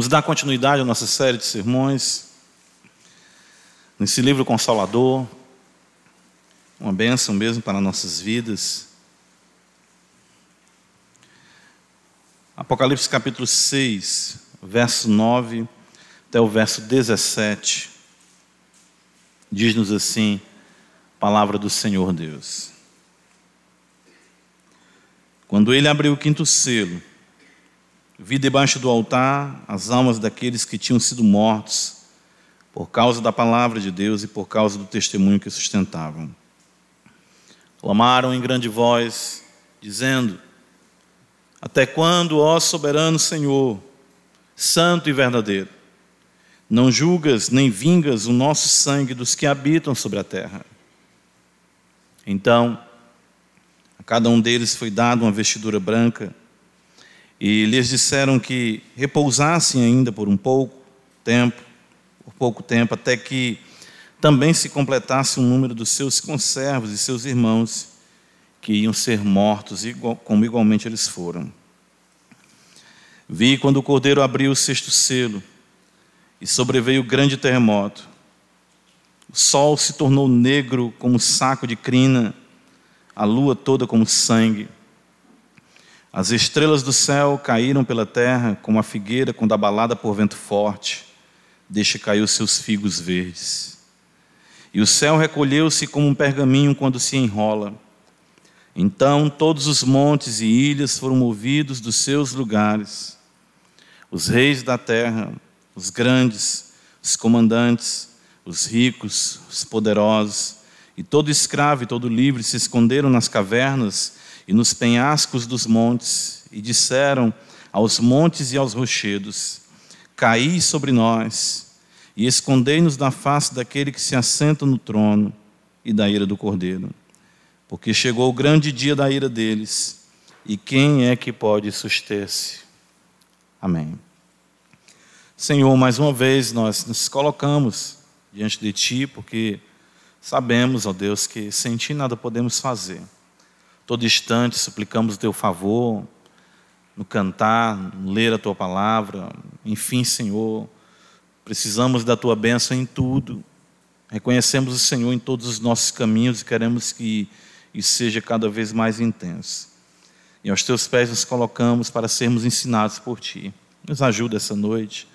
Vamos dar continuidade à nossa série de sermões, nesse livro Consolador, uma bênção mesmo para nossas vidas. Apocalipse capítulo 6, verso 9 até o verso 17, diz-nos assim, palavra do Senhor Deus. Quando ele abriu o quinto selo, Vi debaixo do altar as almas daqueles que tinham sido mortos por causa da palavra de Deus e por causa do testemunho que sustentavam. Clamaram em grande voz, dizendo: Até quando, ó soberano Senhor, santo e verdadeiro, não julgas nem vingas o nosso sangue dos que habitam sobre a terra? Então, a cada um deles foi dada uma vestidura branca e lhes disseram que repousassem ainda por um pouco tempo, por pouco tempo, até que também se completasse o número dos seus conservos e seus irmãos, que iam ser mortos, como igualmente eles foram. Vi quando o cordeiro abriu o sexto selo, e sobreveio grande terremoto. O sol se tornou negro como saco de crina, a lua toda como sangue as estrelas do céu caíram pela terra como a figueira quando abalada por vento forte, deixa cair os seus figos verdes. E o céu recolheu-se como um pergaminho quando se enrola. Então todos os montes e ilhas foram movidos dos seus lugares. Os reis da terra, os grandes, os comandantes, os ricos, os poderosos, e todo escravo e todo livre se esconderam nas cavernas e nos penhascos dos montes, e disseram aos montes e aos rochedos: Caí sobre nós, e escondei-nos da face daquele que se assenta no trono e da ira do cordeiro. Porque chegou o grande dia da ira deles, e quem é que pode suster-se? Amém. Senhor, mais uma vez nós nos colocamos diante de Ti, porque sabemos, ó Deus, que sem Ti nada podemos fazer todo instante suplicamos o teu favor, no cantar, no ler a tua palavra, enfim, Senhor, precisamos da tua bênção em tudo. Reconhecemos o Senhor em todos os nossos caminhos e queremos que isso seja cada vez mais intenso. E aos teus pés nos colocamos para sermos ensinados por ti. Nos ajuda essa noite,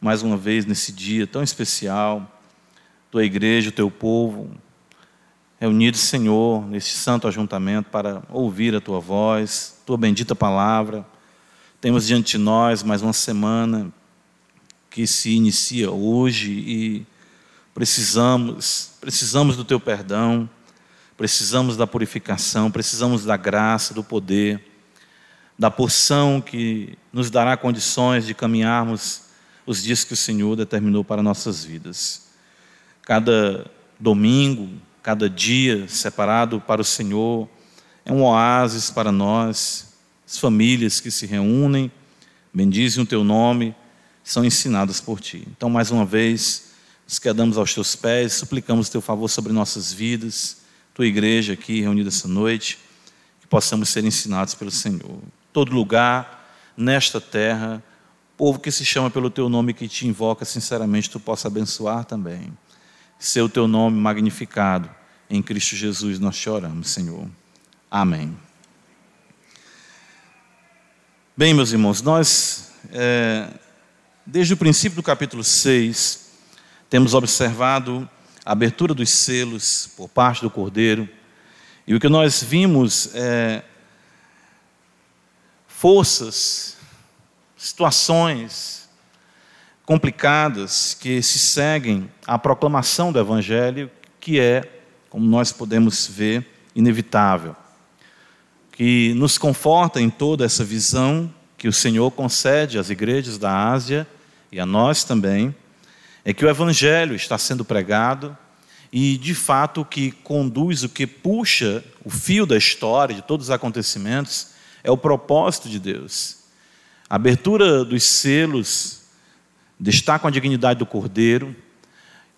mais uma vez nesse dia tão especial, tua igreja, o teu povo, reunidos, Senhor, neste santo ajuntamento para ouvir a tua voz, tua bendita palavra. Temos diante de nós mais uma semana que se inicia hoje e precisamos, precisamos do teu perdão, precisamos da purificação, precisamos da graça, do poder, da porção que nos dará condições de caminharmos os dias que o Senhor determinou para nossas vidas. Cada domingo, cada dia separado para o Senhor é um oásis para nós, as famílias que se reúnem, bendizem o teu nome, são ensinadas por ti. Então, mais uma vez, nos quedamos aos teus pés, suplicamos o teu favor sobre nossas vidas, tua igreja aqui reunida essa noite, que possamos ser ensinados pelo Senhor. Todo lugar, nesta terra, povo que se chama pelo teu nome que te invoca, sinceramente, tu possa abençoar também ser o teu nome magnificado. Em Cristo Jesus nós te oramos, Senhor. Amém. Bem, meus irmãos, nós, é, desde o princípio do capítulo 6, temos observado a abertura dos selos por parte do Cordeiro, e o que nós vimos é forças, situações, complicadas que se seguem à proclamação do Evangelho, que é, como nós podemos ver, inevitável. Que nos conforta em toda essa visão que o Senhor concede às igrejas da Ásia e a nós também, é que o Evangelho está sendo pregado e, de fato, o que conduz, o que puxa o fio da história, de todos os acontecimentos, é o propósito de Deus. A abertura dos selos destacam a dignidade do Cordeiro,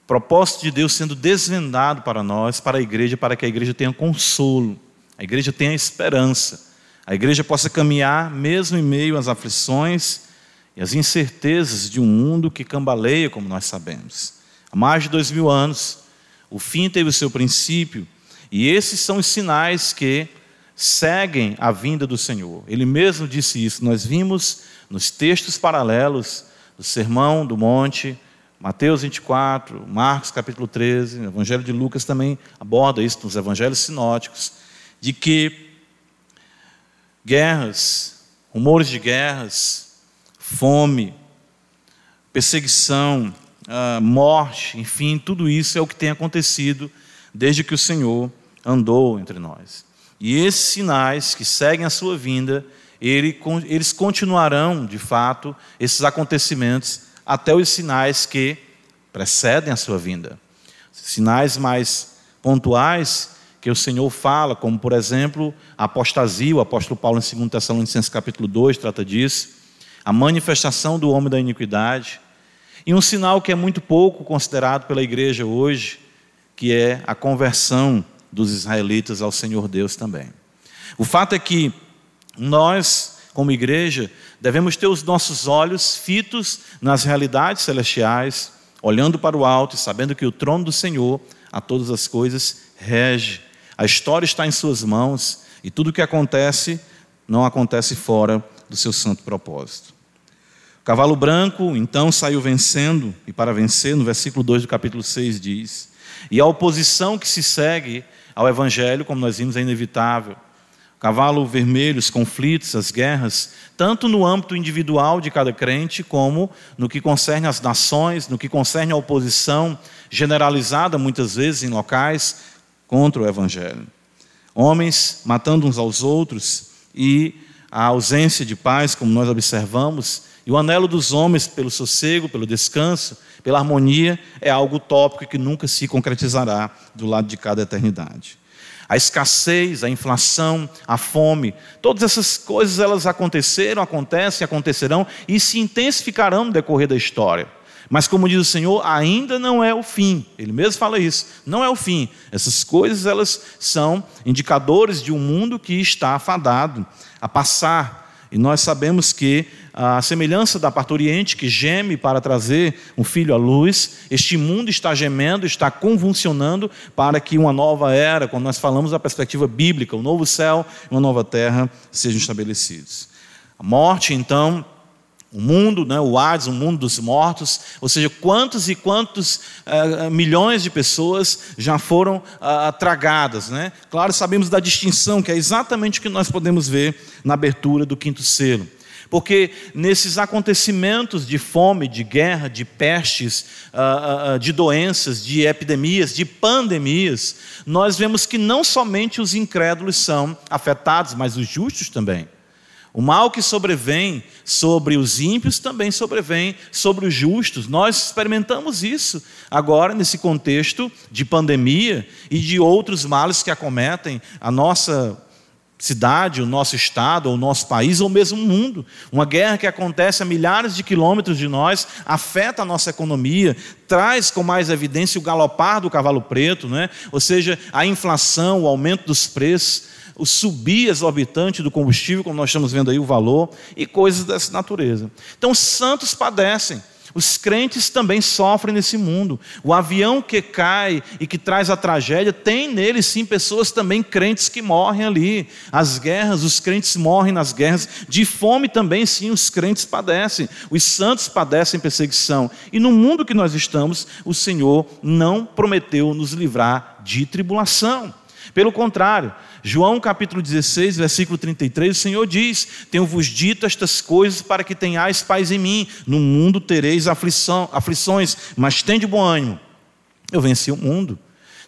propósito de Deus sendo desvendado para nós, para a igreja, para que a igreja tenha consolo, a igreja tenha esperança, a igreja possa caminhar mesmo em meio às aflições e as incertezas de um mundo que cambaleia, como nós sabemos. Há mais de dois mil anos, o fim teve o seu princípio, e esses são os sinais que seguem a vinda do Senhor. Ele mesmo disse isso. Nós vimos nos textos paralelos do Sermão do Monte, Mateus 24, Marcos capítulo 13, o Evangelho de Lucas também aborda isso nos evangelhos sinóticos, de que guerras, rumores de guerras, fome, perseguição, ah, morte, enfim, tudo isso é o que tem acontecido desde que o Senhor andou entre nós. E esses sinais que seguem a sua vinda, eles continuarão, de fato, esses acontecimentos até os sinais que precedem a sua vinda. Sinais mais pontuais que o Senhor fala, como por exemplo, a apostasia, o apóstolo Paulo em 2 Tessalonicenses capítulo 2 trata disso, a manifestação do homem da iniquidade, e um sinal que é muito pouco considerado pela igreja hoje, que é a conversão dos israelitas ao Senhor Deus também. O fato é que nós, como igreja, devemos ter os nossos olhos fitos nas realidades celestiais, olhando para o alto e sabendo que o trono do Senhor a todas as coisas rege. A história está em suas mãos e tudo o que acontece não acontece fora do seu santo propósito. O cavalo branco então saiu vencendo, e para vencer, no versículo 2 do capítulo 6 diz: E a oposição que se segue ao Evangelho, como nós vimos, é inevitável. Cavalo vermelho, os conflitos, as guerras, tanto no âmbito individual de cada crente, como no que concerne as nações, no que concerne a oposição generalizada, muitas vezes em locais, contra o Evangelho. Homens matando uns aos outros e a ausência de paz, como nós observamos, e o anelo dos homens pelo sossego, pelo descanso, pela harmonia, é algo utópico que nunca se concretizará do lado de cada eternidade. A escassez, a inflação, a fome, todas essas coisas elas aconteceram, acontecem, acontecerão e se intensificarão no decorrer da história. Mas como diz o Senhor, ainda não é o fim. Ele mesmo fala isso. Não é o fim. Essas coisas elas são indicadores de um mundo que está afadado a passar. E nós sabemos que a semelhança da parturiente que geme para trazer um filho à luz, este mundo está gemendo, está convulsionando para que uma nova era, quando nós falamos da perspectiva bíblica, um novo céu e uma nova terra sejam estabelecidos. A morte, então, o mundo, né, o Hades, o mundo dos mortos, ou seja, quantos e quantos uh, milhões de pessoas já foram uh, tragadas. Né? Claro, sabemos da distinção, que é exatamente o que nós podemos ver na abertura do quinto selo. Porque nesses acontecimentos de fome, de guerra, de pestes, uh, de doenças, de epidemias, de pandemias, nós vemos que não somente os incrédulos são afetados, mas os justos também. O mal que sobrevém sobre os ímpios também sobrevém sobre os justos. Nós experimentamos isso agora nesse contexto de pandemia e de outros males que acometem a nossa cidade, o nosso estado, o nosso país ou mesmo o mundo. Uma guerra que acontece a milhares de quilômetros de nós afeta a nossa economia, traz com mais evidência o galopar do cavalo preto, né? ou seja, a inflação, o aumento dos preços o subir exorbitante do combustível, como nós estamos vendo aí o valor, e coisas dessa natureza. Então, os santos padecem. Os crentes também sofrem nesse mundo. O avião que cai e que traz a tragédia, tem nele sim pessoas também crentes que morrem ali. As guerras, os crentes morrem nas guerras. De fome também, sim, os crentes padecem. Os santos padecem perseguição. E no mundo que nós estamos, o Senhor não prometeu nos livrar de tribulação. Pelo contrário, João capítulo 16, versículo 33, o Senhor diz: Tenho-vos dito estas coisas para que tenhais paz em mim. No mundo tereis aflição, aflições, mas tende bom ânimo. Eu venci o mundo.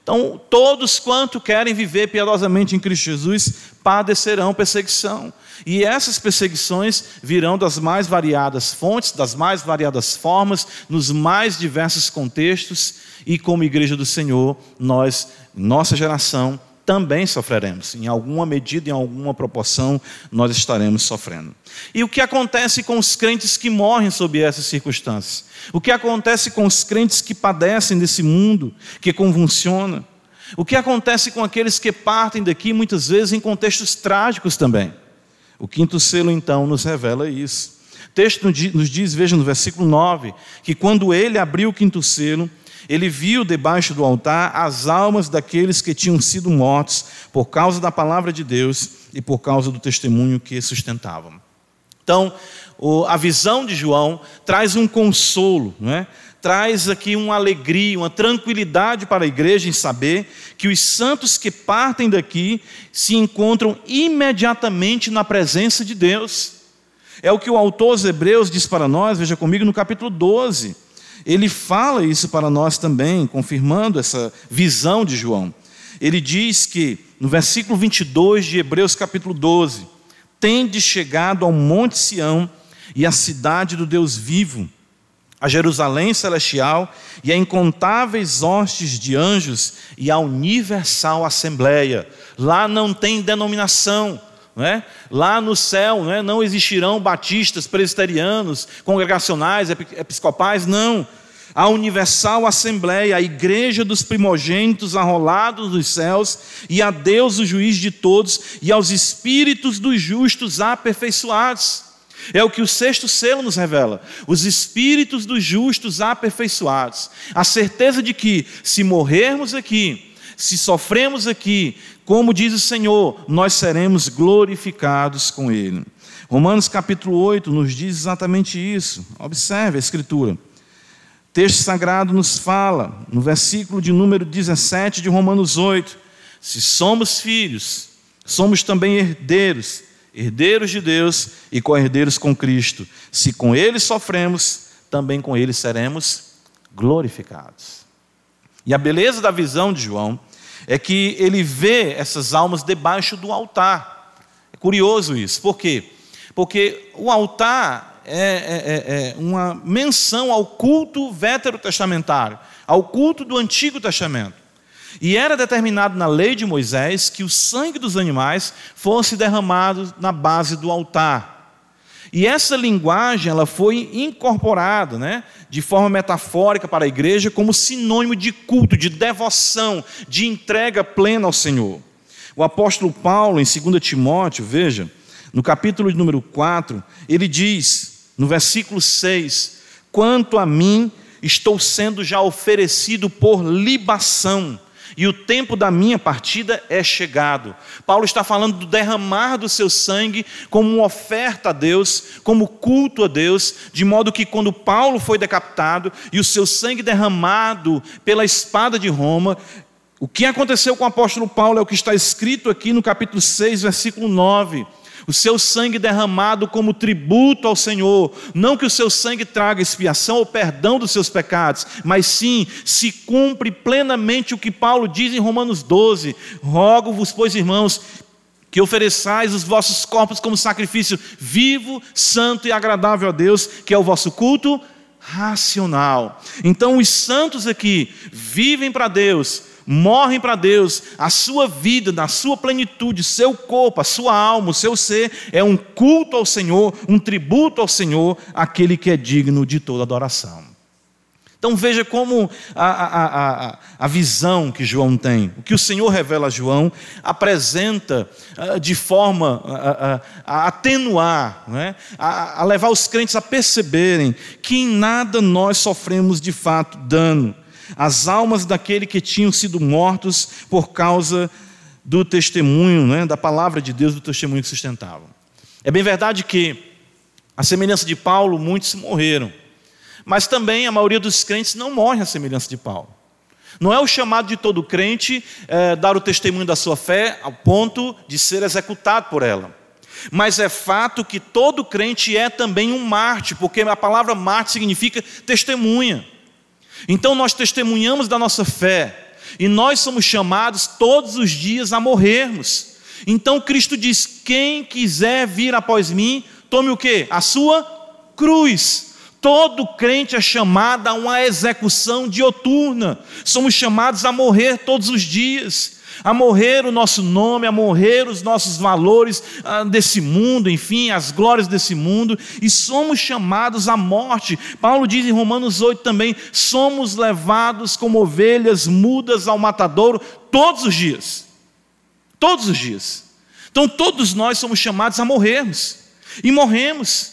Então, todos quanto querem viver piedosamente em Cristo Jesus padecerão perseguição. E essas perseguições virão das mais variadas fontes, das mais variadas formas, nos mais diversos contextos, e como igreja do Senhor, nós, nossa geração, também sofreremos. Em alguma medida, em alguma proporção, nós estaremos sofrendo. E o que acontece com os crentes que morrem sob essas circunstâncias? O que acontece com os crentes que padecem desse mundo que convulsiona? O que acontece com aqueles que partem daqui muitas vezes em contextos trágicos também? O quinto selo então nos revela isso. O texto nos diz, veja no versículo 9, que quando ele abriu o quinto selo, ele viu debaixo do altar as almas daqueles que tinham sido mortos por causa da palavra de Deus e por causa do testemunho que sustentavam. Então, a visão de João traz um consolo, não é? traz aqui uma alegria, uma tranquilidade para a igreja em saber que os santos que partem daqui se encontram imediatamente na presença de Deus. É o que o autor aos Hebreus diz para nós, veja comigo no capítulo 12. Ele fala isso para nós também, confirmando essa visão de João. Ele diz que, no versículo 22 de Hebreus capítulo 12, tende chegado ao monte Sião e à cidade do Deus vivo, a Jerusalém celestial e a incontáveis hostes de anjos e a universal assembleia. Lá não tem denominação, não é? Lá no céu não, é? não existirão batistas, presbiterianos, congregacionais, episcopais, não. A universal assembleia, a igreja dos primogênitos arrolados dos céus, e a Deus, o juiz de todos, e aos espíritos dos justos aperfeiçoados. É o que o sexto selo nos revela. Os espíritos dos justos aperfeiçoados. A certeza de que, se morrermos aqui, se sofremos aqui, como diz o Senhor, nós seremos glorificados com Ele. Romanos capítulo 8 nos diz exatamente isso. Observe a Escritura. Texto sagrado nos fala, no versículo de número 17 de Romanos 8: se somos filhos, somos também herdeiros, herdeiros de Deus e co-herdeiros com Cristo. Se com Ele sofremos, também com Ele seremos glorificados. E a beleza da visão de João é que ele vê essas almas debaixo do altar. É curioso isso, por quê? Porque o altar é, é, é, é uma menção ao culto veterotestamentário, ao culto do Antigo Testamento. E era determinado na lei de Moisés que o sangue dos animais fosse derramado na base do altar. E essa linguagem ela foi incorporada, né, de forma metafórica para a igreja como sinônimo de culto, de devoção, de entrega plena ao Senhor. O apóstolo Paulo, em 2 Timóteo, veja, no capítulo número 4, ele diz, no versículo 6: Quanto a mim, estou sendo já oferecido por libação e o tempo da minha partida é chegado. Paulo está falando do derramar do seu sangue como oferta a Deus, como culto a Deus, de modo que quando Paulo foi decapitado e o seu sangue derramado pela espada de Roma, o que aconteceu com o apóstolo Paulo é o que está escrito aqui no capítulo 6, versículo 9 o seu sangue derramado como tributo ao Senhor. Não que o seu sangue traga expiação ou perdão dos seus pecados, mas sim se cumpre plenamente o que Paulo diz em Romanos 12: Rogo-vos, pois, irmãos, que ofereçais os vossos corpos como sacrifício vivo, santo e agradável a Deus, que é o vosso culto racional. Então, os santos aqui vivem para Deus morrem para Deus, a sua vida, na sua plenitude, seu corpo, a sua alma, o seu ser, é um culto ao Senhor, um tributo ao Senhor, aquele que é digno de toda adoração. Então veja como a, a, a, a, visão que João tem, o que o Senhor revela a João, apresenta uh, de forma uh, uh, a atenuar, né? a levar os crentes a perceberem que em nada nós sofremos de fato dano as almas daquele que tinham sido mortos por causa do testemunho, né, da palavra de Deus, do testemunho que sustentavam. É bem verdade que, a semelhança de Paulo, muitos morreram, mas também a maioria dos crentes não morre à semelhança de Paulo. Não é o chamado de todo crente é, dar o testemunho da sua fé ao ponto de ser executado por ela. Mas é fato que todo crente é também um Marte, porque a palavra Marte significa testemunha. Então nós testemunhamos da nossa fé e nós somos chamados todos os dias a morrermos. Então Cristo diz: quem quiser vir após mim, tome o que? A sua cruz. Todo crente é chamado a uma execução dioturna. Somos chamados a morrer todos os dias a morrer o nosso nome, a morrer os nossos valores ah, desse mundo, enfim, as glórias desse mundo, e somos chamados à morte. Paulo diz em Romanos 8 também: somos levados como ovelhas mudas ao matadouro todos os dias. Todos os dias. Então todos nós somos chamados a morrermos, e morremos.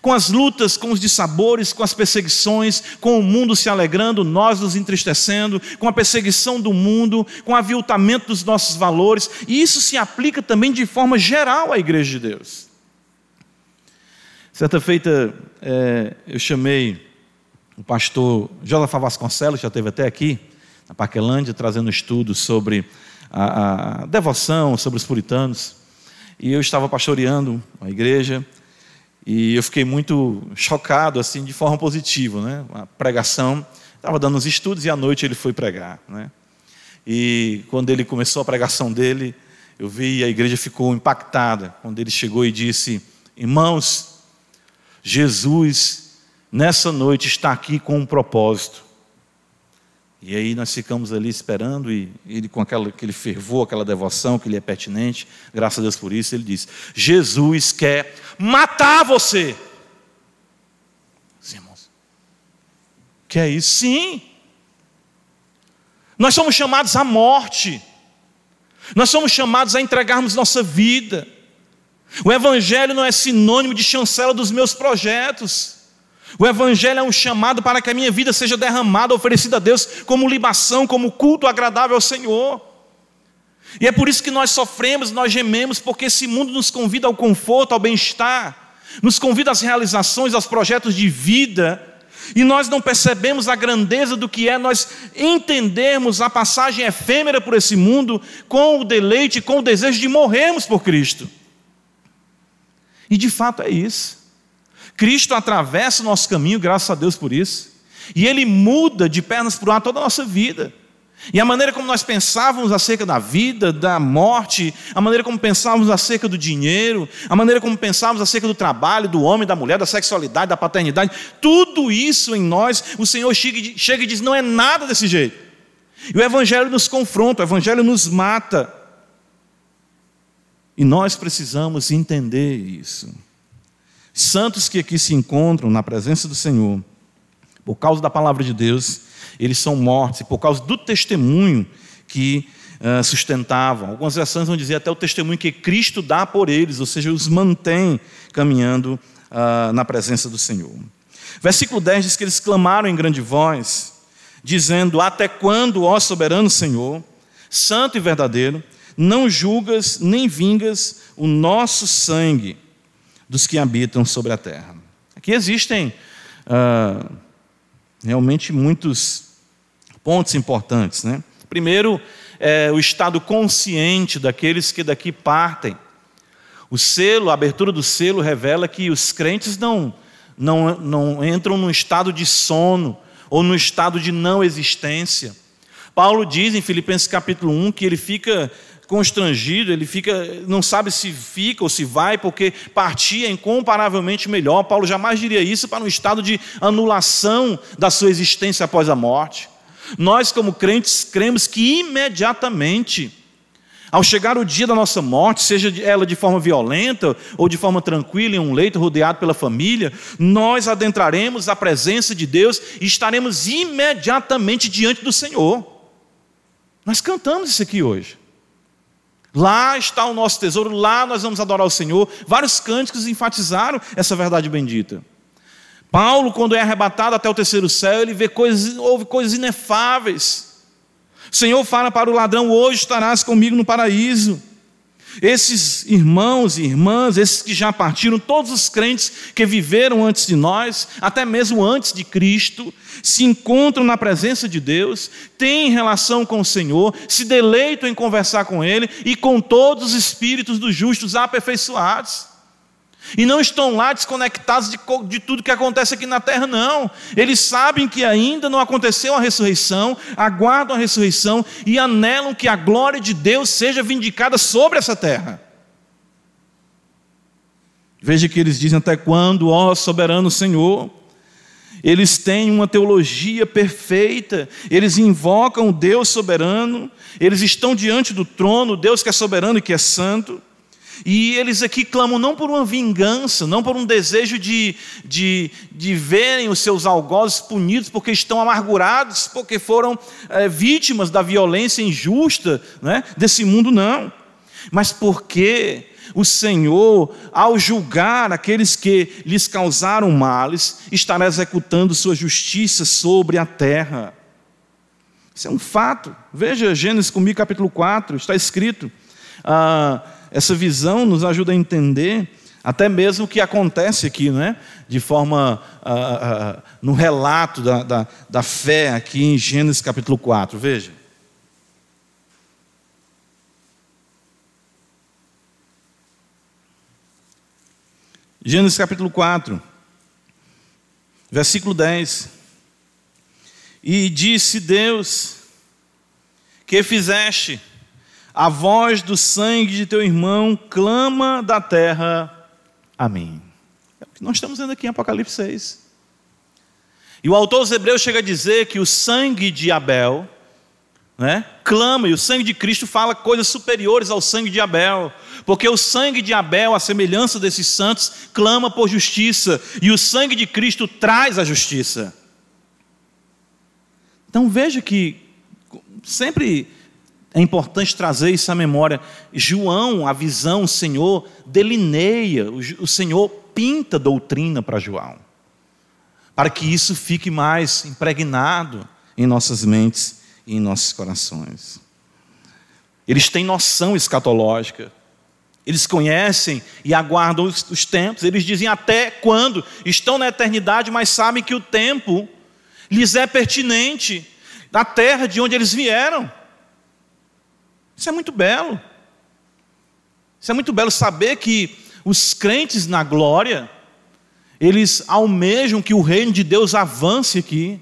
Com as lutas, com os dissabores, com as perseguições, com o mundo se alegrando, nós nos entristecendo, com a perseguição do mundo, com o aviltamento dos nossos valores, e isso se aplica também de forma geral à Igreja de Deus. Certa feita, é, eu chamei o pastor Josafá Vasconcelos, já esteve até aqui, na Paquelândia, trazendo estudos sobre a, a devoção, sobre os puritanos, e eu estava pastoreando a igreja, e eu fiquei muito chocado, assim, de forma positiva, né? A pregação, estava dando os estudos e à noite ele foi pregar, né? E quando ele começou a pregação dele, eu vi a igreja ficou impactada quando ele chegou e disse: Irmãos, Jesus nessa noite está aqui com um propósito. E aí nós ficamos ali esperando, e ele com aquela, aquele fervor, aquela devoção que lhe é pertinente, graças a Deus por isso, ele diz: Jesus quer matar você. Sim, irmãos. Que é isso? Sim. Nós somos chamados à morte. Nós somos chamados a entregarmos nossa vida. O Evangelho não é sinônimo de chancela dos meus projetos. O Evangelho é um chamado para que a minha vida seja derramada, oferecida a Deus como libação, como culto agradável ao Senhor. E é por isso que nós sofremos, nós gememos, porque esse mundo nos convida ao conforto, ao bem-estar, nos convida às realizações, aos projetos de vida, e nós não percebemos a grandeza do que é nós entendermos a passagem efêmera por esse mundo com o deleite, com o desejo de morrermos por Cristo. E de fato é isso. Cristo atravessa o nosso caminho, graças a Deus por isso. E Ele muda de pernas para o ar toda a nossa vida. E a maneira como nós pensávamos acerca da vida, da morte, a maneira como pensávamos acerca do dinheiro, a maneira como pensávamos acerca do trabalho, do homem, da mulher, da sexualidade, da paternidade, tudo isso em nós, o Senhor chega e diz: não é nada desse jeito. E o Evangelho nos confronta, o Evangelho nos mata. E nós precisamos entender isso santos que aqui se encontram na presença do Senhor, por causa da palavra de Deus, eles são mortos, e por causa do testemunho que uh, sustentavam. Algumas versões vão dizer até o testemunho que Cristo dá por eles, ou seja, os mantém caminhando uh, na presença do Senhor. Versículo 10 diz que eles clamaram em grande voz, dizendo: Até quando, ó soberano Senhor, santo e verdadeiro, não julgas nem vingas o nosso sangue? Dos que habitam sobre a terra. Aqui existem ah, realmente muitos pontos importantes. Né? Primeiro, é o estado consciente daqueles que daqui partem. O selo, a abertura do selo revela que os crentes não, não, não entram num estado de sono ou no estado de não existência. Paulo diz em Filipenses capítulo 1 que ele fica constrangido, ele fica, não sabe se fica ou se vai, porque partir é incomparavelmente melhor. Paulo jamais diria isso para um estado de anulação da sua existência após a morte. Nós, como crentes, cremos que imediatamente, ao chegar o dia da nossa morte, seja ela de forma violenta ou de forma tranquila, em um leito rodeado pela família, nós adentraremos a presença de Deus e estaremos imediatamente diante do Senhor. Nós cantamos isso aqui hoje. Lá está o nosso tesouro, lá nós vamos adorar o Senhor. Vários cânticos enfatizaram essa verdade bendita. Paulo, quando é arrebatado até o terceiro céu, ele vê coisas, ouve coisas inefáveis. O Senhor fala para o ladrão: hoje estarás comigo no paraíso. Esses irmãos e irmãs, esses que já partiram, todos os crentes que viveram antes de nós, até mesmo antes de Cristo, se encontram na presença de Deus, têm relação com o Senhor, se deleitam em conversar com Ele e com todos os espíritos dos justos aperfeiçoados. E não estão lá desconectados de, de, tudo que acontece aqui na terra, não. Eles sabem que ainda não aconteceu a ressurreição, aguardam a ressurreição e anelam que a glória de Deus seja vindicada sobre essa terra. Veja que eles dizem até quando, ó soberano Senhor, eles têm uma teologia perfeita, eles invocam o Deus soberano, eles estão diante do trono, Deus que é soberano e que é santo, e eles aqui clamam não por uma vingança, não por um desejo de, de, de verem os seus algozes punidos porque estão amargurados, porque foram é, vítimas da violência injusta né, desse mundo, não. Mas porque o Senhor, ao julgar aqueles que lhes causaram males, estará executando sua justiça sobre a terra. Isso é um fato. Veja Gênesis comigo, capítulo 4, está escrito. Ah, essa visão nos ajuda a entender até mesmo o que acontece aqui, não é? De forma, ah, ah no relato da, da, da fé aqui em Gênesis capítulo 4. Veja. Gênesis capítulo 4, versículo 10. E disse Deus: Que fizeste? A voz do sangue de teu irmão clama da terra a mim. É o que nós estamos vendo aqui em Apocalipse 6. E o autor dos Hebreus chega a dizer que o sangue de Abel, né, clama, e o sangue de Cristo fala coisas superiores ao sangue de Abel, porque o sangue de Abel, a semelhança desses santos, clama por justiça, e o sangue de Cristo traz a justiça. Então veja que sempre é importante trazer isso à memória. João, a visão, o Senhor delineia, o Senhor pinta doutrina para João, para que isso fique mais impregnado em nossas mentes e em nossos corações. Eles têm noção escatológica. Eles conhecem e aguardam os, os, tempos. Eles dizem até quando estão na eternidade, mas sabem que o tempo lhes é pertinente da terra de onde eles vieram. Isso é muito belo. Isso é muito belo saber que os crentes na glória, eles almejam que o reino de Deus avance aqui.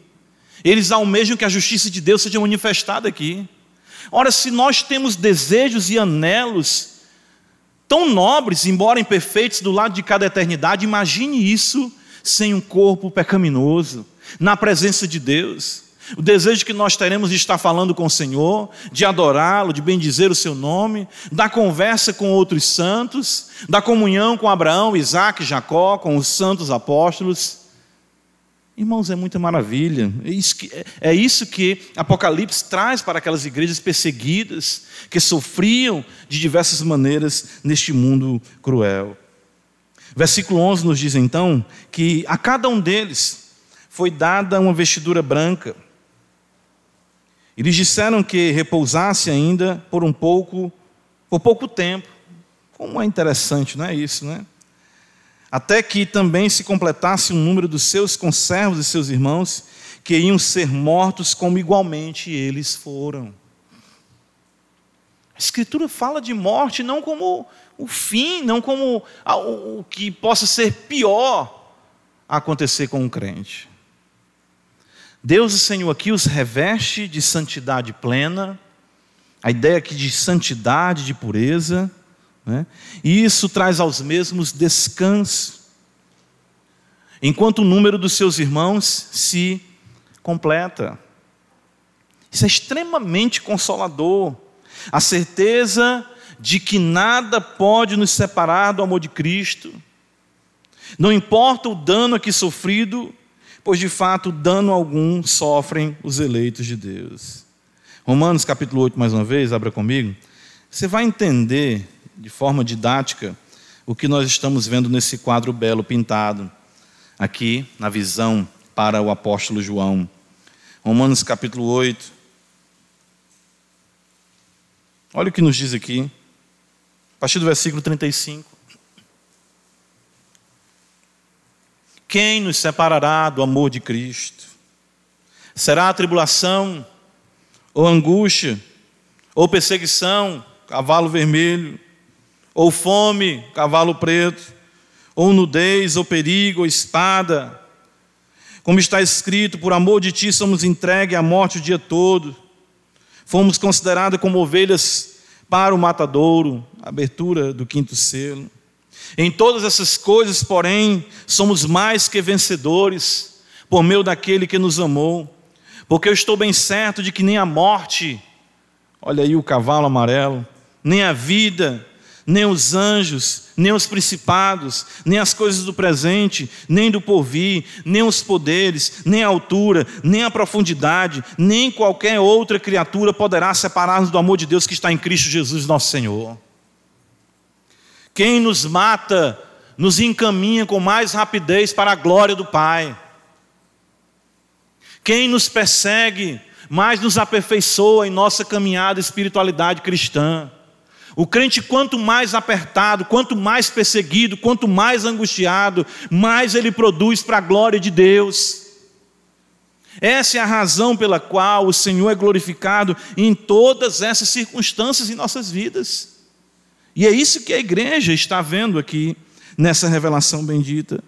Eles almejam que a justiça de Deus seja manifestada aqui. Ora, se nós temos desejos e anelos tão nobres, embora imperfeitos, do lado de cada eternidade, imagine isso sem um corpo pecaminoso, na presença de Deus. O desejo que nós teremos de estar falando com o Senhor, de adorá-lo, de bendizer o seu nome, da conversa com outros santos, da comunhão com Abraão, Isaac, Jacó, com os santos apóstolos. Irmãos, é muita maravilha. É isso, que, é isso que Apocalipse traz para aquelas igrejas perseguidas, que sofriam de diversas maneiras neste mundo cruel. Versículo 11 nos diz então que a cada um deles foi dada uma vestidura branca. Eles disseram que repousasse ainda por um pouco, por pouco tempo. Como é interessante, não é isso, né? até que também se completasse o número dos seus conservos e seus irmãos, que iam ser mortos como igualmente eles foram. A Escritura fala de morte não como o fim, não como o que possa ser pior acontecer com um crente. Deus, o Senhor, aqui os reveste de santidade plena, a ideia aqui de santidade, de pureza, né? E isso traz aos mesmos descanso, enquanto o número dos seus irmãos se completa. Isso é extremamente consolador. A certeza de que nada pode nos separar do amor de Cristo. Não importa o dano aqui sofrido, pois de fato dano algum sofrem os eleitos de Deus. Romanos capítulo 8, mais uma vez, abra comigo. Você vai entender de forma didática o que nós estamos vendo nesse quadro belo pintado aqui na visão para o apóstolo João. Romanos capítulo 8. Olha o que nos diz aqui, a partir do versículo 35. Quem nos separará do amor de Cristo? Será a tribulação, ou angústia, ou perseguição, cavalo vermelho, ou fome, cavalo preto, ou nudez, ou perigo, ou espada. Como está escrito, por amor de ti somos entregues à morte o dia todo. Fomos considerados como ovelhas para o matadouro, abertura do quinto selo. Em todas essas coisas, porém, somos mais que vencedores, por meio daquele que nos amou. Porque eu estou bem certo de que nem a morte, olha aí o cavalo amarelo, nem a vida, nem os anjos, nem os principados, nem as coisas do presente, nem do porvir, nem os poderes, nem a altura, nem a profundidade, nem qualquer outra criatura poderá separar-nos do amor de Deus que está em Cristo Jesus, nosso Senhor. Quem nos mata nos encaminha com mais rapidez para a glória do Pai. Quem nos persegue mais nos aperfeiçoa em nossa caminhada espiritualidade cristã. O crente, quanto mais apertado, quanto mais perseguido, quanto mais angustiado, mais ele produz para a glória de Deus. Essa é a razão pela qual o Senhor é glorificado em todas essas circunstâncias em nossas vidas. E é isso que a igreja está vendo aqui nessa revelação bendita.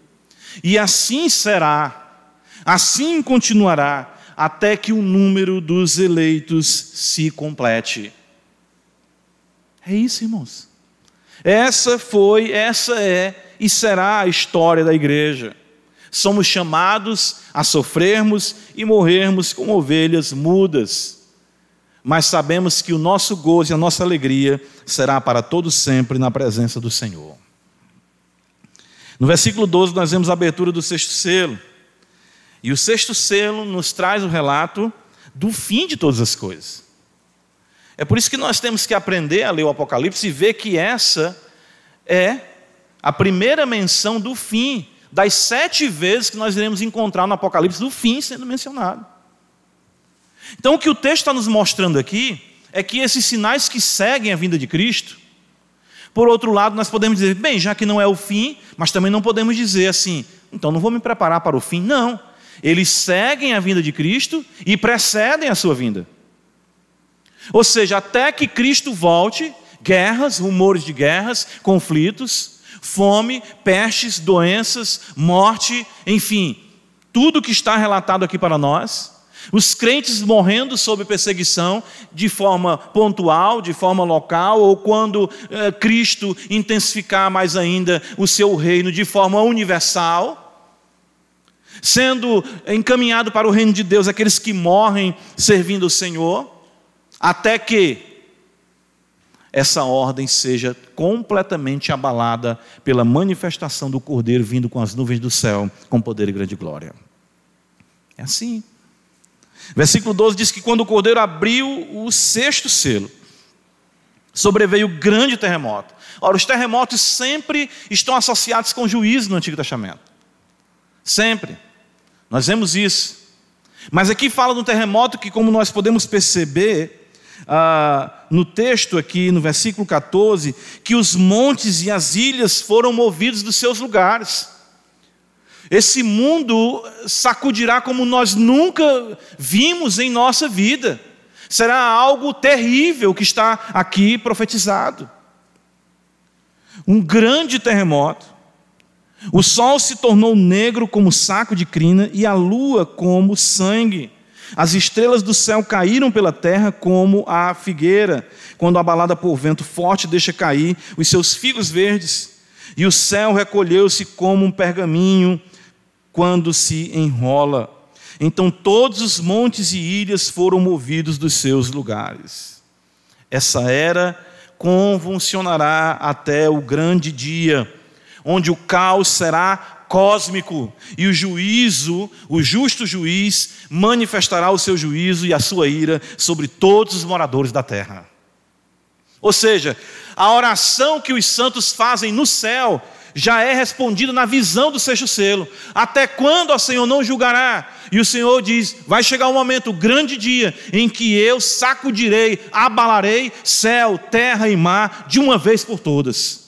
E assim será, assim continuará, até que o número dos eleitos se complete. É isso, irmãos. Essa foi, essa é e será a história da igreja. Somos chamados a sofrermos e morrermos como ovelhas mudas, mas sabemos que o nosso gozo e a nossa alegria será para todos sempre na presença do Senhor. No versículo 12, nós vemos a abertura do sexto selo. E o sexto selo nos traz o relato do fim de todas as coisas. É por isso que nós temos que aprender a ler o Apocalipse e ver que essa é a primeira menção do fim, das sete vezes que nós iremos encontrar no Apocalipse, do fim sendo mencionado. Então, o que o texto está nos mostrando aqui é que esses sinais que seguem a vinda de Cristo, por outro lado, nós podemos dizer, bem, já que não é o fim, mas também não podemos dizer assim, então não vou me preparar para o fim. Não. Eles seguem a vinda de Cristo e precedem a sua vinda. Ou seja, até que Cristo volte, guerras, rumores de guerras, conflitos, fome, pestes, doenças, morte, enfim, tudo que está relatado aqui para nós. Os crentes morrendo sob perseguição de forma pontual, de forma local, ou quando eh, Cristo intensificar mais ainda o seu reino de forma universal sendo encaminhado para o reino de Deus aqueles que morrem servindo o Senhor, até que essa ordem seja completamente abalada pela manifestação do Cordeiro vindo com as nuvens do céu, com poder e grande glória. É assim. Versículo 12 diz que quando o Cordeiro abriu o sexto selo, sobreveio grande terremoto. Ora, os terremotos sempre estão associados com juízo no Antigo Testamento. Sempre. Nós vemos isso. Mas aqui fala de um terremoto que, como nós podemos perceber, ah, no texto aqui, no versículo 14, que os montes e as ilhas foram movidos dos seus lugares. Esse mundo sacudirá como nós nunca vimos em nossa vida. Será algo terrível que está aqui profetizado. Um grande terremoto. O sol se tornou negro como saco de crina e a lua como sangue. As estrelas do céu caíram pela terra como a figueira, quando abalada por vento forte deixa cair os seus figos verdes. E o céu recolheu-se como um pergaminho quando se enrola. Então todos os montes e ilhas foram movidos dos seus lugares. Essa era convulsionará até o grande dia onde o caos será cósmico e o juízo, o justo juiz, manifestará o seu juízo e a sua ira sobre todos os moradores da terra. Ou seja, a oração que os santos fazem no céu já é respondida na visão do sexto selo. Até quando o Senhor não julgará? E o Senhor diz: vai chegar um momento, o grande dia, em que eu sacudirei, abalarei céu, terra e mar de uma vez por todas.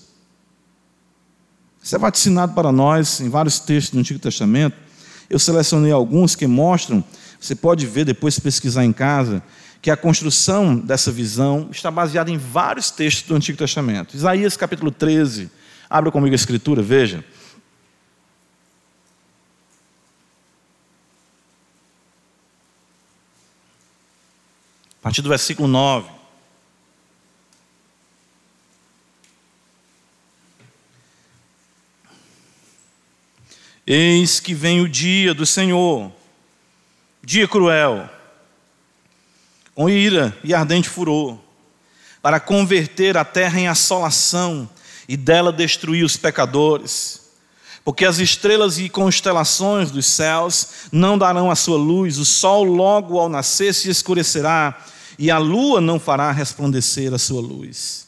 Isso é vaticinado para nós em vários textos do Antigo Testamento. Eu selecionei alguns que mostram, você pode ver depois pesquisar em casa, que a construção dessa visão está baseada em vários textos do Antigo Testamento. Isaías capítulo 13. Abra comigo a escritura, veja. A partir do versículo 9. Eis que vem o dia do Senhor, dia cruel, com ira e ardente furor, para converter a terra em assolação e dela destruir os pecadores. Porque as estrelas e constelações dos céus não darão a sua luz, o sol logo ao nascer se escurecerá, e a lua não fará resplandecer a sua luz.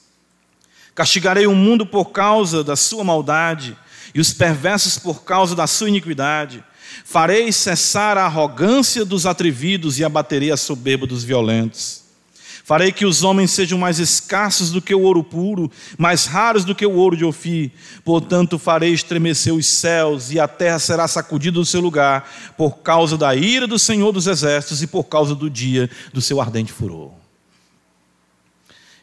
Castigarei o mundo por causa da sua maldade e os perversos por causa da sua iniquidade. Farei cessar a arrogância dos atrevidos e abaterei a soberba dos violentos. Farei que os homens sejam mais escassos do que o ouro puro, mais raros do que o ouro de Ofir. Portanto, farei estremecer os céus e a terra será sacudida do seu lugar, por causa da ira do Senhor dos Exércitos e por causa do dia do seu ardente furor.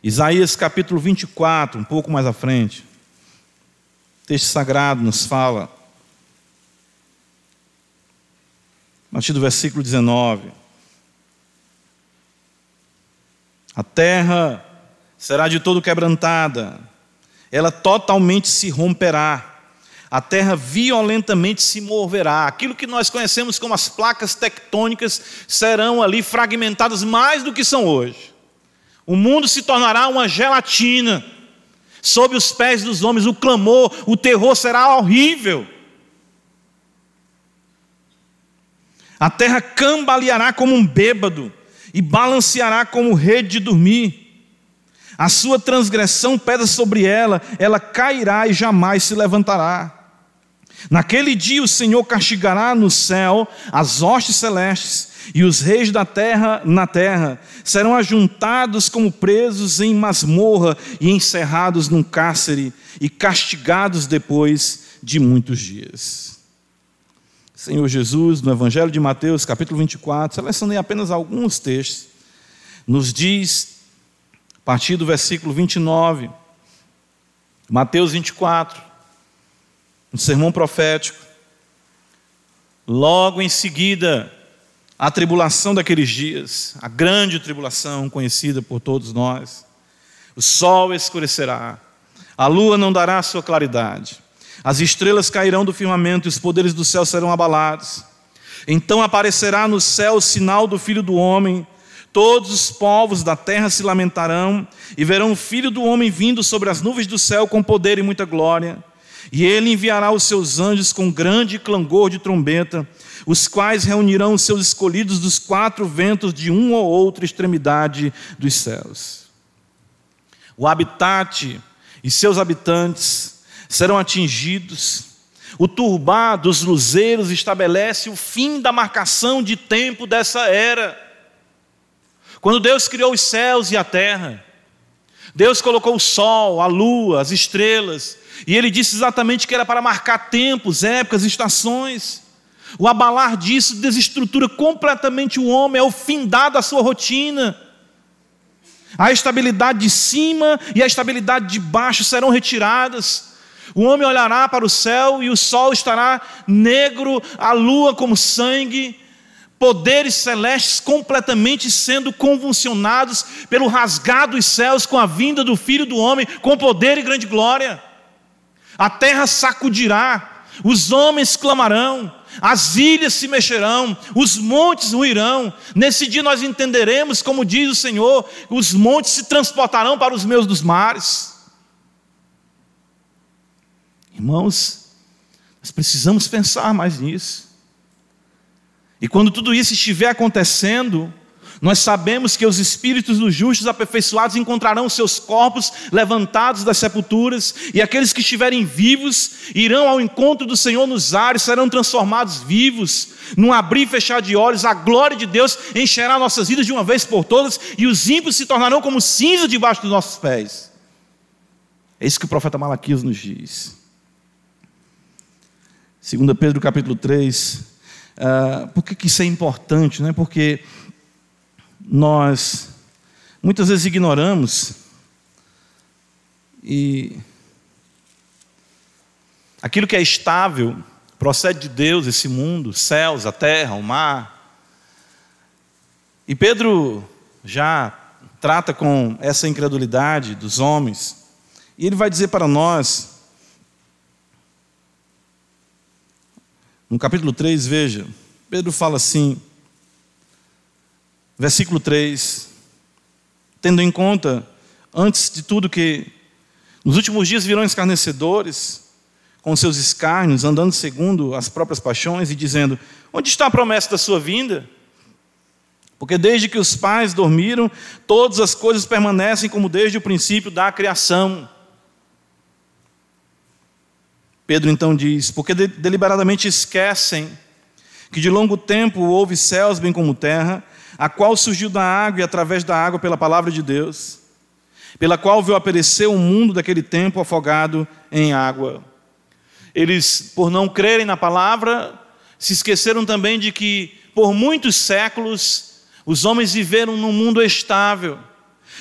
Isaías capítulo 24, um pouco mais à frente. O texto sagrado nos fala, a partir do versículo 19. A terra será de todo quebrantada, ela totalmente se romperá, a terra violentamente se moverá. Aquilo que nós conhecemos como as placas tectônicas serão ali fragmentadas mais do que são hoje. O mundo se tornará uma gelatina sob os pés dos homens, o clamor, o terror será horrível. A terra cambaleará como um bêbado e balanceará como rede de dormir. A sua transgressão pesa sobre ela, ela cairá e jamais se levantará. Naquele dia o Senhor castigará no céu as hostes celestes e os reis da terra na terra serão ajuntados como presos em masmorra e encerrados num cárcere e castigados depois de muitos dias. Senhor Jesus, no Evangelho de Mateus, capítulo 24, selecionei apenas alguns textos, nos diz, a partir do versículo 29, Mateus 24, um sermão profético, logo em seguida, a tribulação daqueles dias, a grande tribulação conhecida por todos nós. O sol escurecerá, a lua não dará sua claridade, as estrelas cairão do firmamento e os poderes do céu serão abalados. Então aparecerá no céu o sinal do Filho do Homem, todos os povos da terra se lamentarão e verão o Filho do Homem vindo sobre as nuvens do céu com poder e muita glória. E ele enviará os seus anjos com grande clangor de trombeta, os quais reunirão os seus escolhidos dos quatro ventos de uma ou outra extremidade dos céus. O habitat e seus habitantes serão atingidos. O turbar dos luzeiros estabelece o fim da marcação de tempo dessa era. Quando Deus criou os céus e a terra, Deus colocou o sol, a lua, as estrelas, e ele disse exatamente que era para marcar tempos, épocas, estações. O abalar disso desestrutura completamente o homem, é o findar da sua rotina. A estabilidade de cima e a estabilidade de baixo serão retiradas. O homem olhará para o céu e o sol estará negro, a lua como sangue, poderes celestes completamente sendo convulsionados pelo rasgar dos céus com a vinda do Filho do Homem, com poder e grande glória. A terra sacudirá, os homens clamarão, as ilhas se mexerão, os montes ruirão. Nesse dia nós entenderemos, como diz o Senhor, os montes se transportarão para os meus dos mares. Irmãos, nós precisamos pensar mais nisso. E quando tudo isso estiver acontecendo, nós sabemos que os espíritos dos justos aperfeiçoados encontrarão seus corpos levantados das sepulturas, e aqueles que estiverem vivos irão ao encontro do Senhor nos ares, serão transformados vivos, num abrir e fechar de olhos, a glória de Deus encherá nossas vidas de uma vez por todas, e os ímpios se tornarão como cinza debaixo dos nossos pés. É isso que o profeta Malaquias nos diz. 2 Pedro capítulo 3, uh, ah, por que, que isso é importante? Né? Porque nós muitas vezes ignoramos e aquilo que é estável procede de Deus, esse mundo, céus, a terra, o mar. E Pedro já trata com essa incredulidade dos homens, e ele vai dizer para nós, no capítulo 3, veja, Pedro fala assim: Versículo 3. Tendo em conta, antes de tudo, que nos últimos dias virão escarnecedores, com seus escárnios, andando segundo as próprias paixões e dizendo: Onde está a promessa da sua vinda? Porque desde que os pais dormiram, todas as coisas permanecem como desde o princípio da criação. Pedro então diz: Porque deliberadamente esquecem que de longo tempo houve céus bem como terra, a qual surgiu da água e através da água pela palavra de Deus, pela qual viu aparecer o mundo daquele tempo afogado em água. Eles, por não crerem na palavra, se esqueceram também de que por muitos séculos os homens viveram num mundo estável.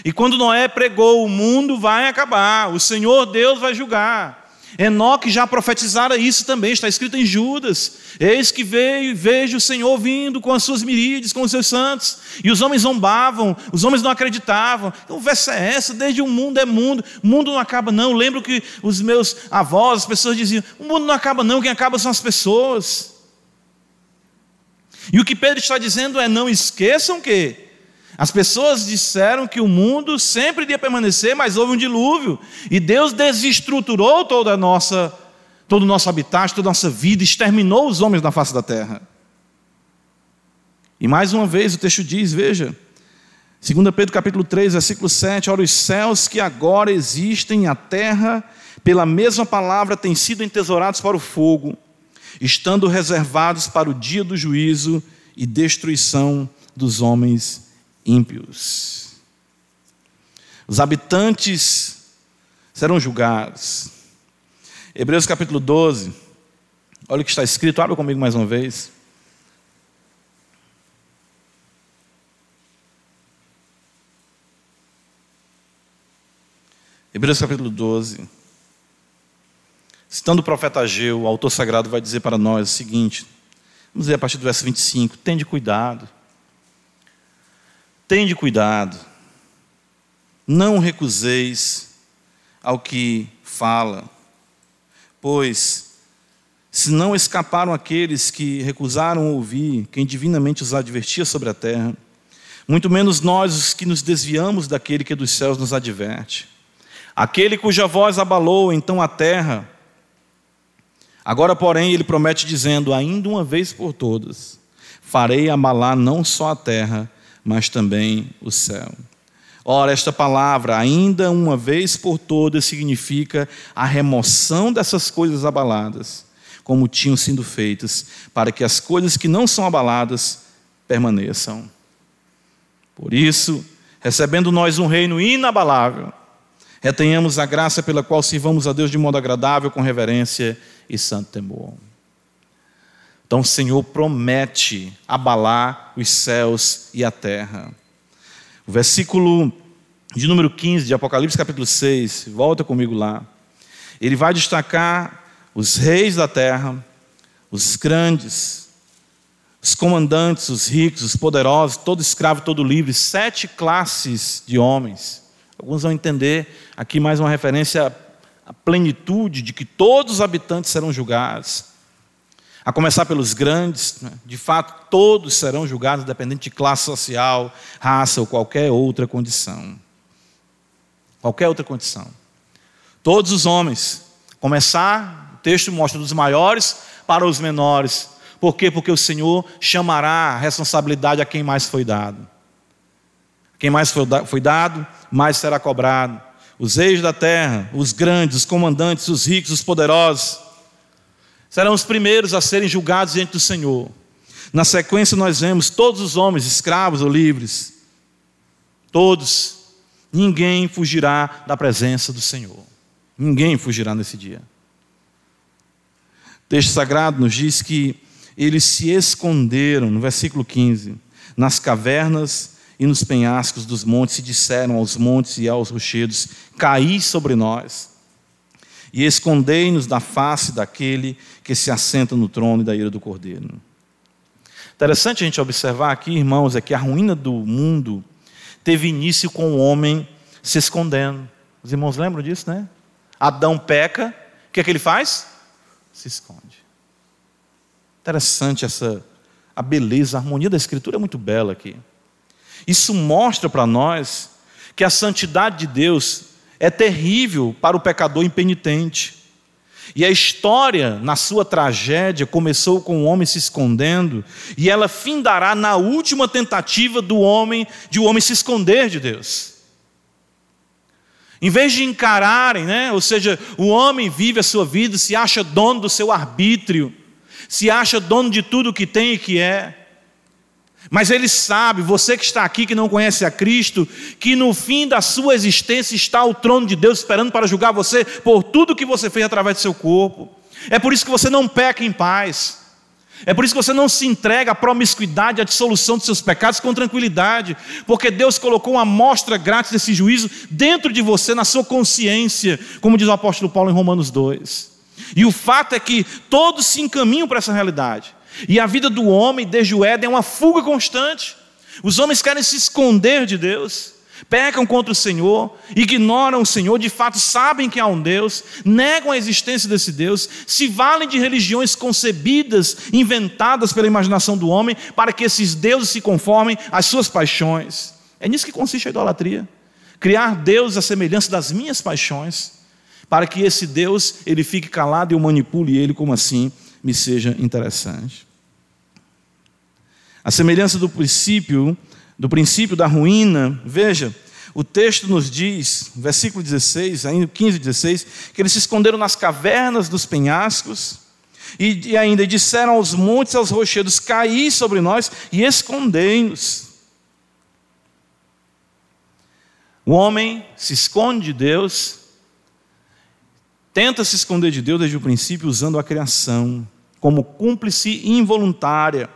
E quando Noé pregou, o mundo vai acabar, o Senhor Deus vai julgar. Enoque já profetizara isso também, está escrito em Judas. Eis que veio e vejo o Senhor vindo com as suas miríades, com os seus santos. E os homens zombavam, os homens não acreditavam. Então verso é essa, desde o mundo é mundo, o mundo não acaba não. lembro que os meus avós, as pessoas diziam, o mundo não acaba não, quem acaba são as pessoas. E o que Pedro está dizendo é, não esqueçam que as pessoas disseram que o mundo sempre iria permanecer, mas houve um dilúvio. E Deus desestruturou toda a nossa, todo o nosso habitat, toda a nossa vida, exterminou os homens da face da terra. E mais uma vez o texto diz, veja, 2 Pedro capítulo 3, versículo 7, ora os céus que agora existem, a terra, pela mesma palavra, têm sido entesourados para o fogo, estando reservados para o dia do juízo e destruição dos homens ímpios. Os habitantes serão julgados. Hebreus capítulo 12, olha o que está escrito, abra comigo mais uma vez. Hebreus capítulo 12. Citando o profeta Ageu, o autor sagrado vai dizer para nós o seguinte: vamos ler a partir do verso 25: Tende cuidado Tende cuidado, não recuseis ao que fala, pois se não escaparam aqueles que recusaram ouvir quem divinamente os advertia sobre a terra, muito menos nós os que nos desviamos daquele que dos céus nos adverte. Aquele cuja voz abalou então a terra, agora, porém, ele promete dizendo: ainda uma vez por todas, farei abalar não só a terra, mas também o céu. Ora, esta palavra, ainda uma vez por todas, significa a remoção dessas coisas abaladas, como tinham sido feitas, para que as coisas que não são abaladas permaneçam. Por isso, recebendo nós um reino inabalável, retenhamos a graça pela qual sirvamos a Deus de modo agradável, com reverência e santo temor. Então o Senhor promete abalar os céus e a terra. O versículo de número 15 de Apocalipse, capítulo 6, volta comigo lá. Ele vai destacar os reis da terra, os grandes, os comandantes, os ricos, os poderosos, todo escravo, todo livre, sete classes de homens. Alguns vão entender aqui mais uma referência à plenitude de que todos os habitantes serão julgados a começar pelos grandes, né? de fato, todos serão julgados, independente de classe social, raça ou qualquer outra condição. Qualquer outra condição. Todos os homens, começar, o texto mostra dos maiores para os menores. Por quê? Porque o Senhor chamará a responsabilidade a quem mais foi dado. Quem mais foi dado, mais será cobrado. Os reis da terra, os grandes, os comandantes, os ricos, os poderosos serão os primeiros a serem julgados diante do Senhor. Na sequência, nós vemos todos os homens, escravos ou livres, todos, ninguém fugirá da presença do Senhor. Ninguém fugirá nesse dia. O texto sagrado nos diz que eles se esconderam, no versículo 15, nas cavernas e nos penhascos dos montes, e disseram aos montes e aos rochedos: Caí sobre nós e escondei-nos da face daquele que se assenta no trono e da ira do cordeiro. Interessante a gente observar aqui, irmãos, é que a ruína do mundo teve início com o homem se escondendo. Os irmãos lembram disso, né? Adão peca, o que é que ele faz? Se esconde. Interessante essa a beleza, a harmonia da escritura é muito bela aqui. Isso mostra para nós que a santidade de Deus é terrível para o pecador impenitente. E a história, na sua tragédia, começou com o homem se escondendo, e ela findará na última tentativa do homem, de o homem se esconder de Deus. Em vez de encararem, né? ou seja, o homem vive a sua vida, se acha dono do seu arbítrio, se acha dono de tudo que tem e que é. Mas ele sabe, você que está aqui que não conhece a Cristo, que no fim da sua existência está o trono de Deus esperando para julgar você por tudo que você fez através do seu corpo. É por isso que você não peca em paz. É por isso que você não se entrega à promiscuidade, à dissolução dos seus pecados com tranquilidade, porque Deus colocou uma amostra grátis desse juízo dentro de você, na sua consciência, como diz o apóstolo Paulo em Romanos 2. E o fato é que todos se encaminham para essa realidade. E a vida do homem, desde o Éden, é uma fuga constante. Os homens querem se esconder de Deus pecam contra o Senhor, ignoram o Senhor, de fato sabem que há um Deus, negam a existência desse Deus, se valem de religiões concebidas, inventadas pela imaginação do homem, para que esses deuses se conformem às suas paixões. É nisso que consiste a idolatria. Criar Deus à semelhança das minhas paixões, para que esse Deus ele fique calado e eu manipule ele como assim me seja interessante. A semelhança do princípio do princípio da ruína, veja, o texto nos diz, versículo 16, ainda 15, 16, que eles se esconderam nas cavernas dos penhascos, e, e ainda disseram aos montes e aos rochedos: Caí sobre nós e escondei-nos. O homem se esconde de Deus, tenta se esconder de Deus desde o princípio, usando a criação como cúmplice involuntária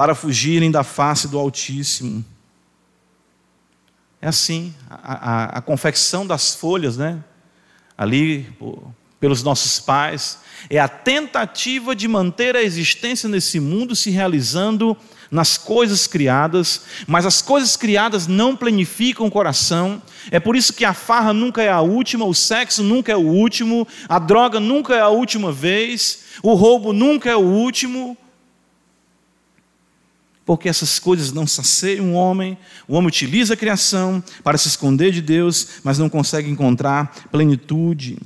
para fugirem da face do Altíssimo. É assim, a, a, a confecção das folhas, né? Ali, pelos nossos pais, é a tentativa de manter a existência nesse mundo se realizando nas coisas criadas, mas as coisas criadas não planificam o coração. É por isso que a farra nunca é a última, o sexo nunca é o último, a droga nunca é a última vez, o roubo nunca é o último, porque essas coisas não saciam o homem. O homem utiliza a criação para se esconder de Deus, mas não consegue encontrar plenitude.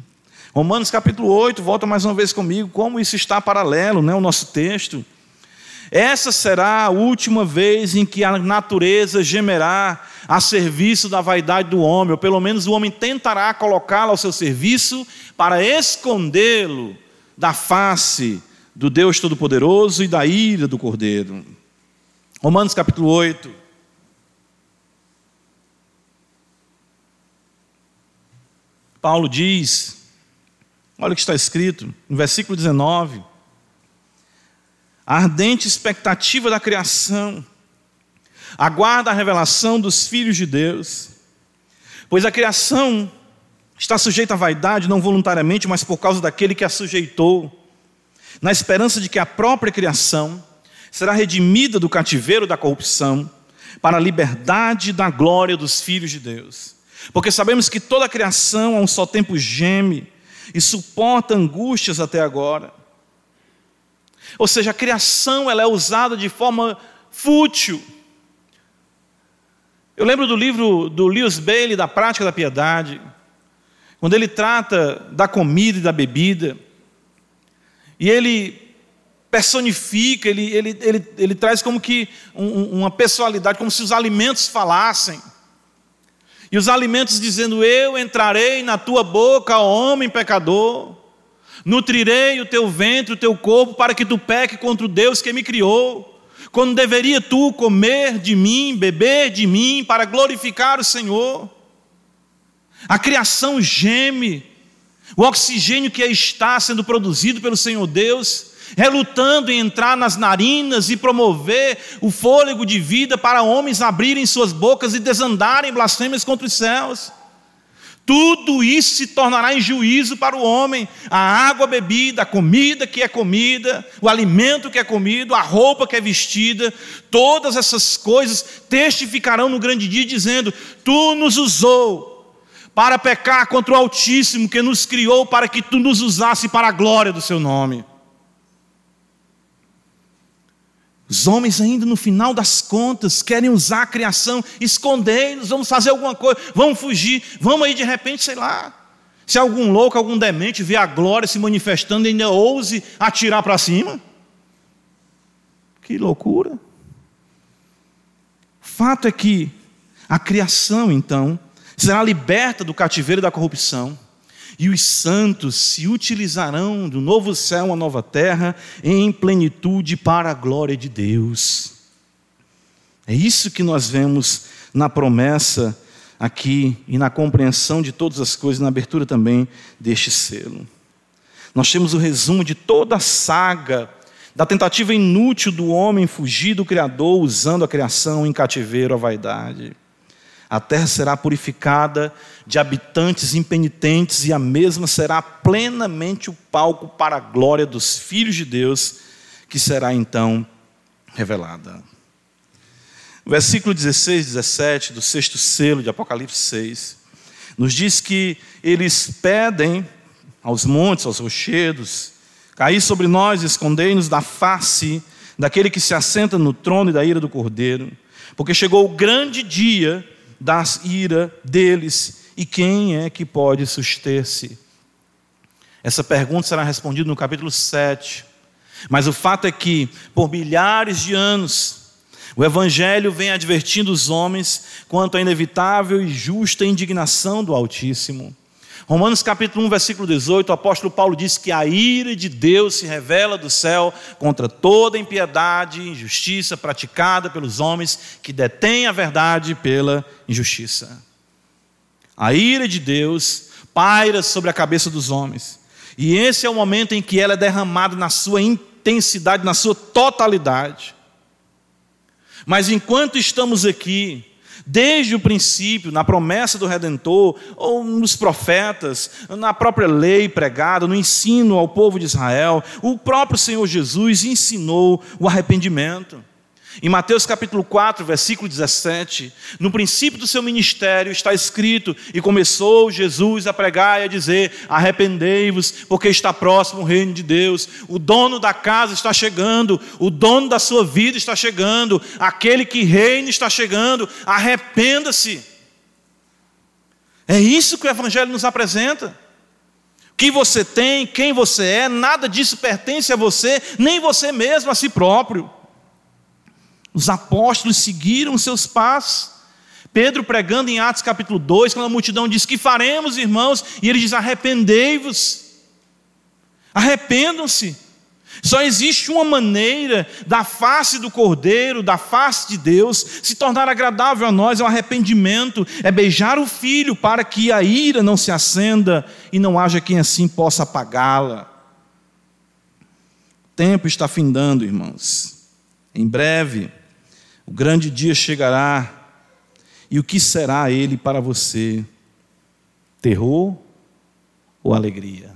Romanos capítulo 8, volta mais uma vez comigo, como isso está paralelo, né, o nosso texto. Essa será a última vez em que a natureza gemerá a serviço da vaidade do homem, ou pelo menos o homem tentará colocá-la ao seu serviço para escondê-lo da face do Deus Todo-Poderoso e da ira do Cordeiro. Romanos capítulo 8. Paulo diz, olha o que está escrito, no versículo 19: a ardente expectativa da criação, aguarda a revelação dos filhos de Deus, pois a criação está sujeita à vaidade, não voluntariamente, mas por causa daquele que a sujeitou, na esperança de que a própria criação, será redimida do cativeiro da corrupção para a liberdade da glória dos filhos de Deus. Porque sabemos que toda a criação a um só tempo geme e suporta angústias até agora. Ou seja, a criação ela é usada de forma fútil. Eu lembro do livro do Lewis Bailey, da Prática da Piedade, quando ele trata da comida e da bebida, e ele personifica, ele, ele, ele, ele traz como que um, uma pessoalidade, como se os alimentos falassem. E os alimentos dizendo: Eu entrarei na tua boca, homem pecador, nutrirei o teu ventre, o teu corpo, para que tu peque contra o Deus que me criou. Quando deveria tu comer de mim, beber de mim, para glorificar o Senhor. A criação geme, o oxigênio que está sendo produzido pelo Senhor Deus relutando em entrar nas narinas e promover o fôlego de vida para homens abrirem suas bocas e desandarem blasfêmias contra os céus. Tudo isso se tornará em juízo para o homem: a água bebida, a comida que é comida, o alimento que é comido, a roupa que é vestida, todas essas coisas testificarão no grande dia, dizendo: Tu nos usou para pecar contra o Altíssimo que nos criou, para que tu nos usasse para a glória do seu nome. Os homens, ainda no final das contas, querem usar a criação, esconder-nos, vamos fazer alguma coisa, vamos fugir, vamos aí de repente, sei lá. Se algum louco, algum demente vê a glória se manifestando e ainda ouse atirar para cima. Que loucura. Fato é que a criação, então, será liberta do cativeiro da corrupção, e os santos se utilizarão do novo céu, uma nova terra, em plenitude para a glória de Deus. É isso que nós vemos na promessa aqui e na compreensão de todas as coisas, na abertura também deste selo. Nós temos o resumo de toda a saga da tentativa inútil do homem fugir do Criador usando a criação em cativeiro à vaidade. A terra será purificada de habitantes impenitentes e a mesma será plenamente o palco para a glória dos filhos de Deus, que será então revelada. versículo 16, 17 do sexto selo de Apocalipse 6 nos diz que eles pedem aos montes, aos rochedos, cair sobre nós, escondei-nos da face daquele que se assenta no trono e da ira do cordeiro, porque chegou o grande dia da ira deles, e quem é que pode suster-se? Essa pergunta será respondida no capítulo 7. Mas o fato é que, por milhares de anos, o Evangelho vem advertindo os homens quanto à inevitável e justa indignação do Altíssimo. Romanos capítulo 1, versículo 18, o apóstolo Paulo diz que a ira de Deus se revela do céu contra toda impiedade e injustiça praticada pelos homens que detêm a verdade pela injustiça. A ira de Deus paira sobre a cabeça dos homens. E esse é o momento em que ela é derramada na sua intensidade, na sua totalidade. Mas enquanto estamos aqui, Desde o princípio, na promessa do Redentor, ou nos profetas, na própria lei pregada, no ensino ao povo de Israel, o próprio Senhor Jesus ensinou o arrependimento. Em Mateus capítulo 4, versículo 17, no princípio do seu ministério está escrito: E começou Jesus a pregar e a dizer: Arrependei-vos, porque está próximo o reino de Deus. O dono da casa está chegando, o dono da sua vida está chegando, aquele que reina está chegando. Arrependa-se. É isso que o Evangelho nos apresenta. O que você tem, quem você é, nada disso pertence a você, nem você mesmo a si próprio. Os apóstolos seguiram seus passos. Pedro pregando em Atos capítulo 2, quando a multidão diz: Que faremos, irmãos? E ele diz: Arrependei-vos. Arrependam-se. Só existe uma maneira da face do Cordeiro, da face de Deus, se tornar agradável a nós, é o arrependimento, é beijar o Filho para que a ira não se acenda e não haja quem assim possa apagá-la. O tempo está findando, irmãos. Em breve, o grande dia chegará, e o que será ele para você? Terror ou alegria?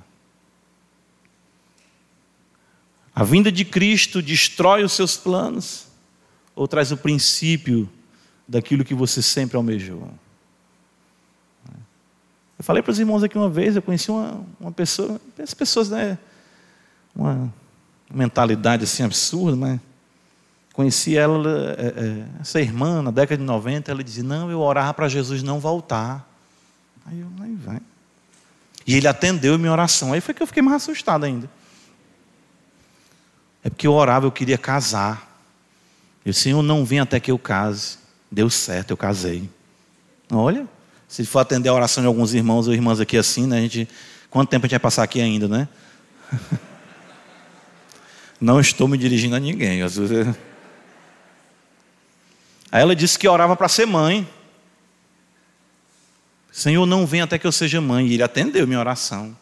A vinda de Cristo destrói os seus planos ou traz o princípio daquilo que você sempre almejou? Eu falei para os irmãos aqui uma vez, eu conheci uma, uma pessoa, as pessoas, né? Uma mentalidade assim absurda, mas Conheci ela, é, é, essa irmã, na década de 90, ela dizia: Não, eu orava para Jesus não voltar. Aí eu, aí vai. E ele atendeu minha oração. Aí foi que eu fiquei mais assustado ainda. É porque eu orava, eu queria casar. E o Senhor não vem até que eu case. Deu certo, eu casei. Olha, se for atender a oração de alguns irmãos ou irmãs aqui assim, né, a gente, quanto tempo a gente vai passar aqui ainda, né? Não estou me dirigindo a ninguém. Às vezes, Aí ela disse que orava para ser mãe. Senhor, não vem até que eu seja mãe. E ele atendeu minha oração.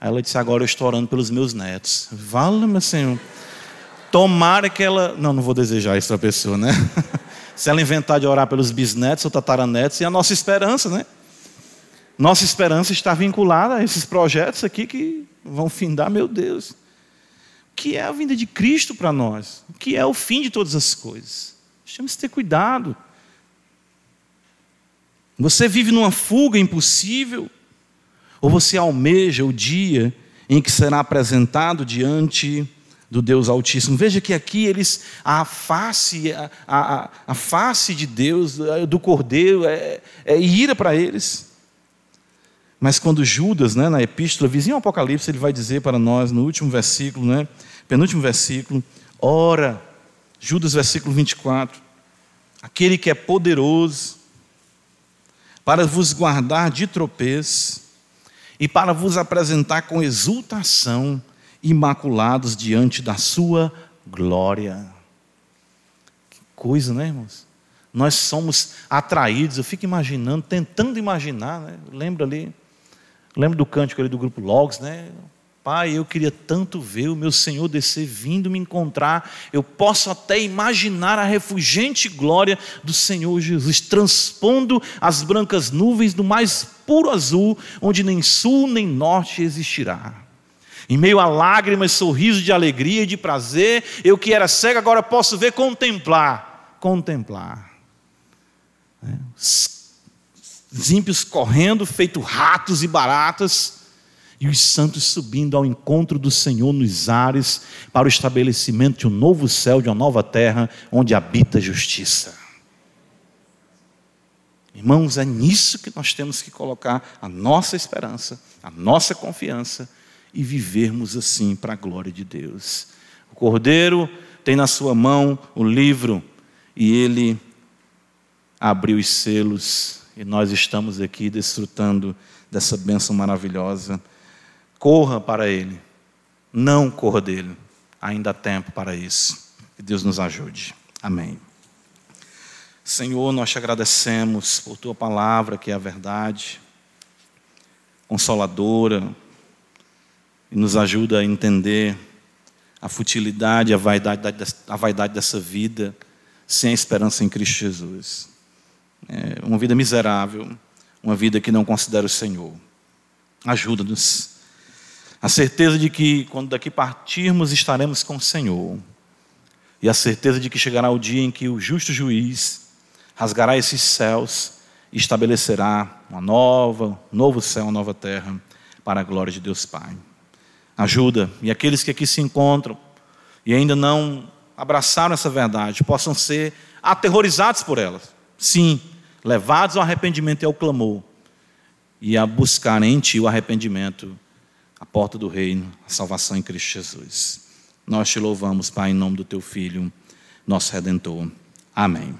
Aí ela disse: Agora eu estou orando pelos meus netos. Vala, meu Senhor. Tomara que ela. Não, não vou desejar isso para a pessoa, né? Se ela inventar de orar pelos bisnetos ou tataranetos, é a nossa esperança, né? Nossa esperança está vinculada a esses projetos aqui que vão findar, meu Deus. O que é a vinda de Cristo para nós? O que é o fim de todas as coisas? Que ter cuidado. Você vive numa fuga impossível? Ou você almeja o dia em que será apresentado diante do Deus Altíssimo? Veja que aqui eles, a face, a, a, a face de Deus, do Cordeiro, é, é ira para eles. Mas quando Judas, né, na epístola, vizinho ao Apocalipse, ele vai dizer para nós, no último versículo, né, penúltimo versículo, ora, Judas, versículo 24. Aquele que é poderoso para vos guardar de tropeço e para vos apresentar com exultação, imaculados diante da sua glória. Que coisa, né, irmãos? Nós somos atraídos, eu fico imaginando, tentando imaginar, né? lembra ali, lembro do cântico ali do grupo Logos, né? Pai, eu queria tanto ver o meu Senhor descer vindo me encontrar. Eu posso até imaginar a refugente glória do Senhor Jesus, transpondo as brancas nuvens do mais puro azul, onde nem sul nem norte existirá. Em meio a lágrimas, sorriso de alegria e de prazer, eu que era cego agora posso ver, contemplar, contemplar. É, os ímpios correndo, feito ratos e baratas e os santos subindo ao encontro do Senhor nos ares para o estabelecimento de um novo céu, de uma nova terra, onde habita a justiça. Irmãos, é nisso que nós temos que colocar a nossa esperança, a nossa confiança e vivermos assim para a glória de Deus. O Cordeiro tem na sua mão o livro e ele abriu os selos e nós estamos aqui desfrutando dessa bênção maravilhosa. Corra para Ele. Não corra dele. Ainda há tempo para isso. Que Deus nos ajude. Amém. Senhor, nós te agradecemos por tua palavra, que é a verdade, consoladora, e nos ajuda a entender a futilidade, a vaidade, a vaidade dessa vida sem a esperança em Cristo Jesus. É uma vida miserável, uma vida que não considera o Senhor. Ajuda-nos a certeza de que quando daqui partirmos estaremos com o Senhor. E a certeza de que chegará o dia em que o justo juiz rasgará esses céus e estabelecerá uma nova, um novo céu, uma nova terra para a glória de Deus Pai. Ajuda e aqueles que aqui se encontram e ainda não abraçaram essa verdade possam ser aterrorizados por ela. Sim, levados ao arrependimento e ao clamor e a buscar em ti o arrependimento a porta do reino, a salvação em Cristo Jesus. Nós te louvamos, Pai, em nome do teu Filho, nosso Redentor. Amém.